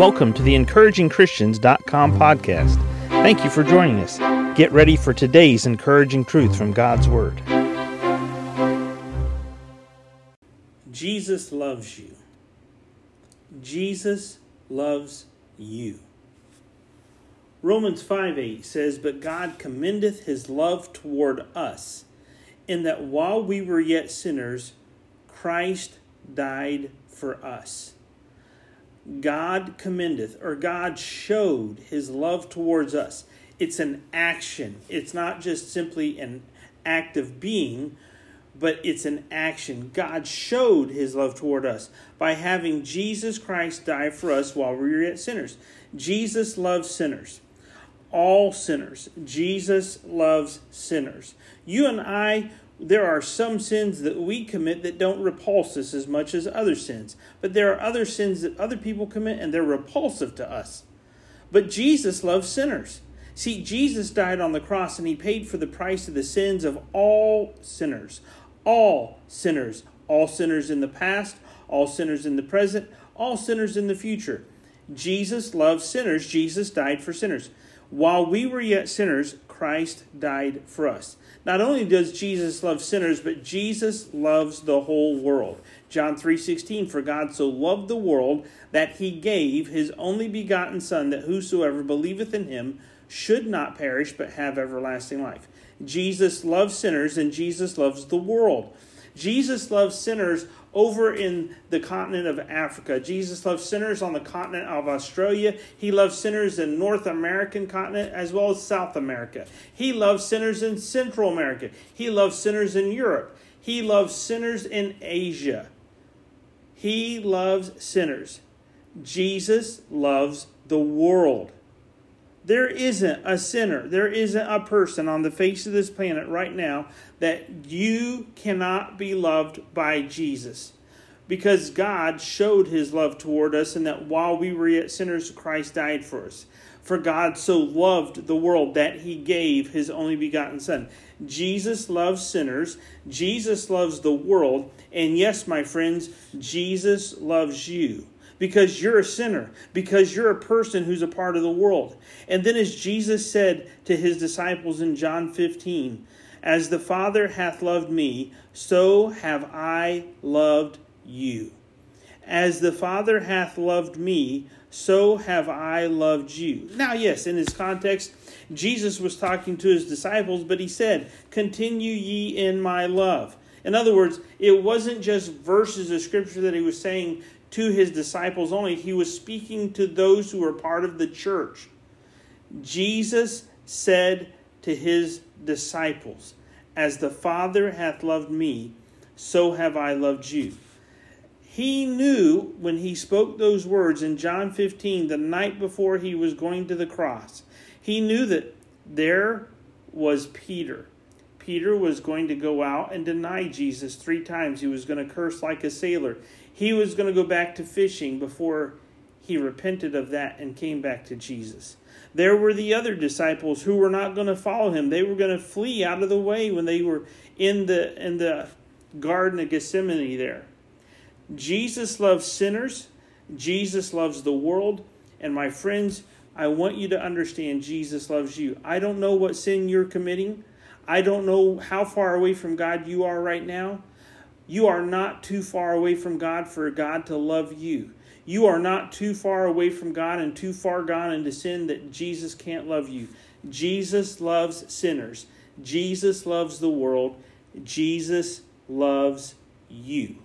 Welcome to the encouragingchristians.com podcast. Thank you for joining us. Get ready for today's encouraging truth from God's Word. Jesus loves you. Jesus loves you. Romans 5 8 says, But God commendeth his love toward us, in that while we were yet sinners, Christ died for us. God commendeth, or God showed his love towards us. It's an action. It's not just simply an act of being, but it's an action. God showed his love toward us by having Jesus Christ die for us while we were yet sinners. Jesus loves sinners. All sinners. Jesus loves sinners. You and I there are some sins that we commit that don't repulse us as much as other sins. But there are other sins that other people commit and they're repulsive to us. But Jesus loves sinners. See, Jesus died on the cross and he paid for the price of the sins of all sinners. All sinners. All sinners in the past, all sinners in the present, all sinners in the future. Jesus loves sinners. Jesus died for sinners. While we were yet sinners, Christ died for us. Not only does Jesus love sinners, but Jesus loves the whole world. John 3:16 For God so loved the world that he gave his only begotten son that whosoever believeth in him should not perish but have everlasting life. Jesus loves sinners and Jesus loves the world. Jesus loves sinners over in the continent of Africa. Jesus loves sinners on the continent of Australia. He loves sinners in North American continent as well as South America. He loves sinners in Central America. He loves sinners in Europe. He loves sinners in Asia. He loves sinners. Jesus loves the world. There isn't a sinner, there isn't a person on the face of this planet right now that you cannot be loved by Jesus. Because God showed his love toward us, and that while we were yet sinners, Christ died for us. For God so loved the world that he gave his only begotten Son. Jesus loves sinners, Jesus loves the world, and yes, my friends, Jesus loves you because you're a sinner, because you're a person who's a part of the world. And then, as Jesus said to his disciples in John 15, As the Father hath loved me, so have I loved you. As the Father hath loved me, so have I loved you. Now, yes, in this context, Jesus was talking to his disciples, but he said, Continue ye in my love. In other words, it wasn't just verses of scripture that he was saying to his disciples only, he was speaking to those who were part of the church. Jesus said to his disciples, As the Father hath loved me, so have I loved you. He knew when he spoke those words in John 15, the night before he was going to the cross, he knew that there was Peter. Peter was going to go out and deny Jesus three times. He was going to curse like a sailor. He was going to go back to fishing before he repented of that and came back to Jesus. There were the other disciples who were not going to follow him. They were going to flee out of the way when they were in the in the garden of Gethsemane there. Jesus loves sinners. Jesus loves the world, and my friends, I want you to understand Jesus loves you. I don't know what sin you're committing. I don't know how far away from God you are right now. You are not too far away from God for God to love you. You are not too far away from God and too far gone into sin that Jesus can't love you. Jesus loves sinners. Jesus loves the world. Jesus loves you.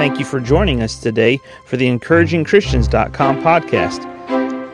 Thank you for joining us today for the encouragingchristians.com podcast.